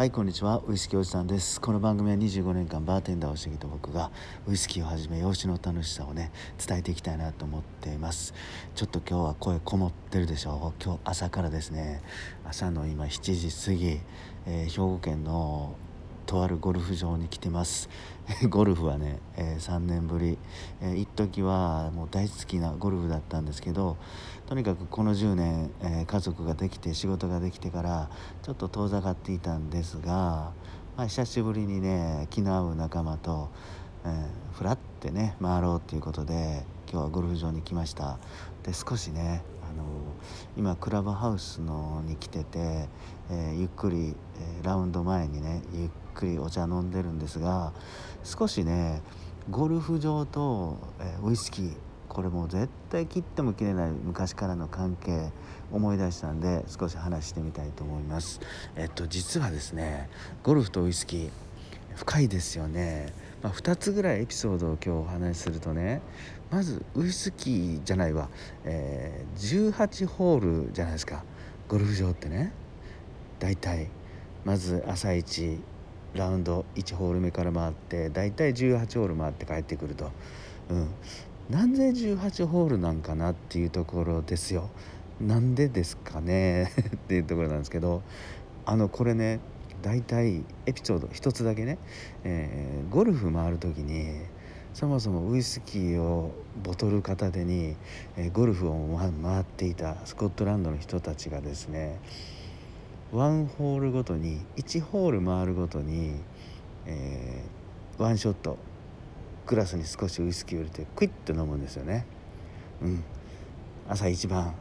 はいこんにちは。ウイスキーおじさんです。この番組は25年間バーテンダーをしてきた僕がウイスキーをはじめ養子の楽しさをね伝えていきたいなと思っています。ちょっと今日は声こもってるでしょう。今日朝からですね。朝の今7時過ぎ、えー、兵庫県のとあるゴルフ場に来てます。ゴルフはね、えー、3年ぶり、えー、一時はもう大好きなゴルフだったんですけどとにかくこの10年、えー、家族ができて仕事ができてからちょっと遠ざかっていたんですが、まあ、久しぶりにね気の合う仲間と、えー、ふらってね回ろうっていうことで今日はゴルフ場に来ました。で少しねあの今クラブハウスのに来てて、えー、ゆっくり、えー、ラウンド前にねゆっくりお茶飲んでるんですが少しねゴルフ場と、え、ウイスキーこれもう絶対切っても切れない昔からの関係思い出したんで少し話してみたいと思います。えっと実はですねゴルフとウイスキー深いですよね、まあ、2つぐらいエピソードを今日お話しするとねまずウイスキーじゃないわ、えー、18ホールじゃないですか。ゴルフ場ってね。大体。まず朝一ラウンド1ホール目から回って大体18ホール回って帰ってくると、うん、なんで18ホールなんかなっていうところですよ。なんでですかね？っていうところなんですけどあのこれね大体エピソード一つだけね、えー、ゴルフ回る時にそもそもウイスキーをボトル片手に、えー、ゴルフを回っていたスコットランドの人たちがですねワンホールごとに1ホール回るごとに、えー、ワンショットグラスに少しウイスキーを入れてクイッと飲むんですよね。うん、朝一番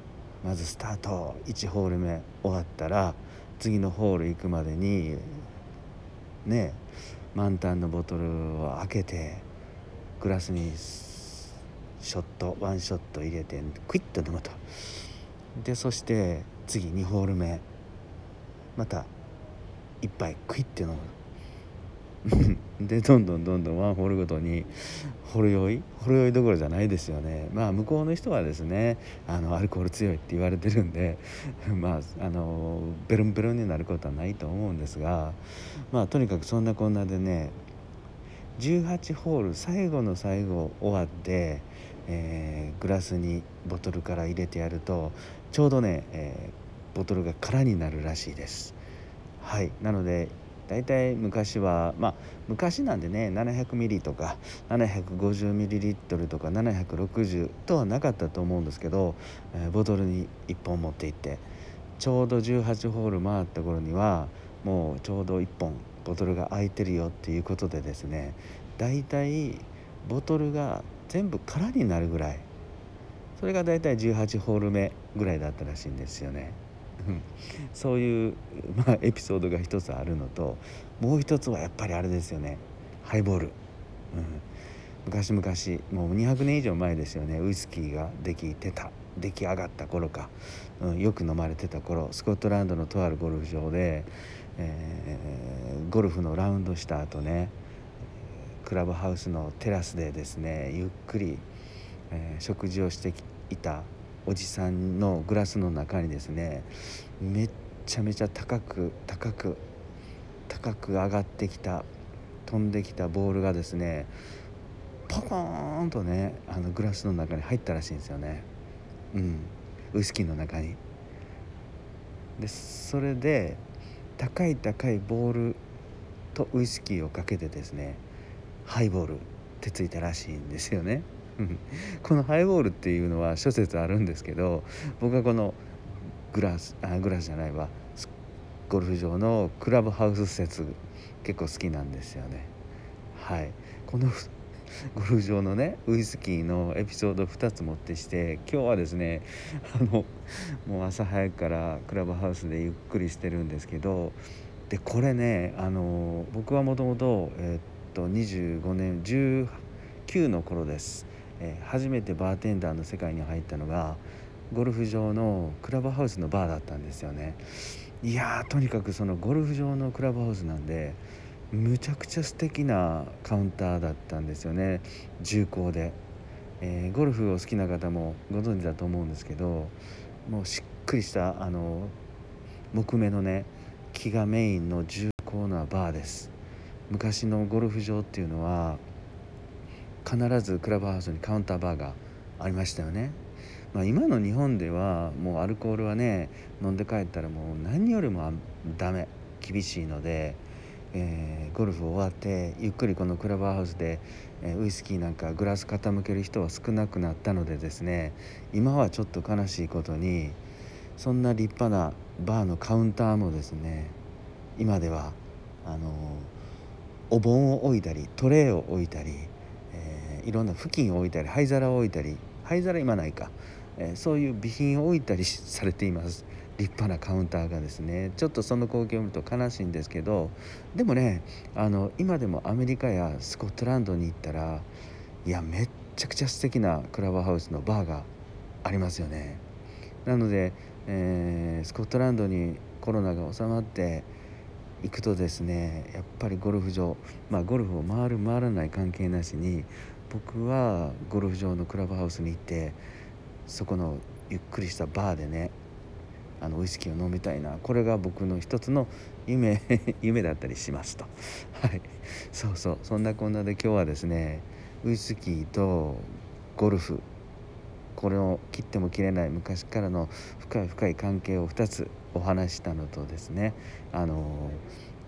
まずスタート1ホール目終わったら次のホール行くまでにね満タンのボトルを開けてグラスにショットワンショット入れてクイッと飲むと。でそして次2ホール目。また一杯クイッて飲む でどんどんどんどんワンホールごとにほろ酔い？ほろ酔いどころじゃないですよね。まあ向こうの人はですねあのアルコール強いって言われてるんで まああのベロンベロンになることはないと思うんですがまあとにかくそんなこんなでね18ホール最後の最後終わって、えー、グラスにボトルから入れてやるとちょうどね、えー、ボトルが空になるらしいです。はいなので大体昔はまあ昔なんでね700ミリとか750ミリリットルとか760とはなかったと思うんですけど、えー、ボトルに1本持って行ってちょうど18ホール回った頃にはもうちょうど1本ボトルが空いてるよっていうことでですね大体ボトルが全部空になるぐらいそれが大体18ホール目ぐらいだったらしいんですよね。そういう、まあ、エピソードが一つあるのともう一つはやっぱりあれですよね。ハイボール、うん、昔々もう200年以上前ですよね。ウイスキーができてた。出来上がった頃か、うん、よく飲まれてた頃。スコットランドのとあるゴルフ場で、えー、ゴルフのラウンドした後ねクラブハウスのテラスでですねゆっくり、えー、食事をしていたおじさんのグラスの中にですねめっちゃめちゃ高く高く高く上がってきた飛んできたボールがですねポコーンとねあのグラスの中に入ったらしいんですよね。うん。ウイスキーの中に。でそれで高い高いボールとウイスキーをかけてですねハイボールってついたらしいんですよね。このハイボールっていうのは諸説あるんですけど僕はこのグラスあグラスじゃないわ。ゴルフ場のクラブハウス説結構好きなんですよね。はい。このゴルフ場のねウイスキーのエピソード2つ持ってして今日はですねあのもう朝早くからクラブハウスでゆっくりしてるんですけどでこれねあの僕はもともと25年19の頃です。え、初めてバーテンダーの世界に入ったのがゴルフ場のクラブハウスのバーだったんですよね。いやとにかくそのゴルフ場のクラブハウスなんでむちゃくちゃ素敵なカウンターだったんですよね。重厚で、えー、ゴルフを好きな方もご存知だと思うんですけどもうしっくりしたあの木目のね木がメインの重高なバーです。昔のゴルフ場っていうのは必ずクラブハウスにカウンターバーがありましたよね。まあ、今の日本ではもうアルコールはね飲んで帰ったらもう何よりもダメ厳しいので、えー、ゴルフ終わってゆっくりこのクラブハウスで、えー、ウイスキーなんかグラス傾ける人は少なくなったのでですね今はちょっと悲しいことにそんな立派なバーのカウンターもですね今ではあのお盆を置いたりトレーを置いたり、いろんな布巾を置いたり灰皿を置いたり灰皿今ないか。えそういう備品を置いたりされています。立派なカウンターがですね。ちょっとその光景を見ると悲しいんですけどでもねあの今でもアメリカやスコットランドに行ったらいやめっちゃくちゃ素敵なクラブハウスのバーがありますよね。なので、えー、スコットランドにコロナが収まって行くとですねやっぱりゴルフ場まあゴルフを回る回らない関係なしに僕はゴルフ場のクラブハウスに行ってそこのゆっくりしたバーでねあのウイスキーを飲みたいな。これが僕の一つの夢 夢だったりしますと。はい。そうそう。そんなこんなで今日はですねウイスキーとゴルフこれを切っても切れない昔からの深い深い関係を2つお話したのとですねあの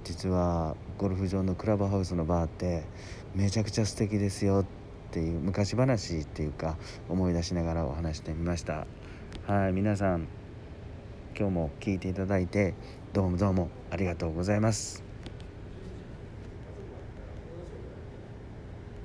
実はゴルフ場のクラブハウスのバーってめちゃくちゃ素敵ですよってっていう昔話っていうか思い出しながらお話してみました。はい皆さん今日も聞いていただいてどうもどうもありがとうございます。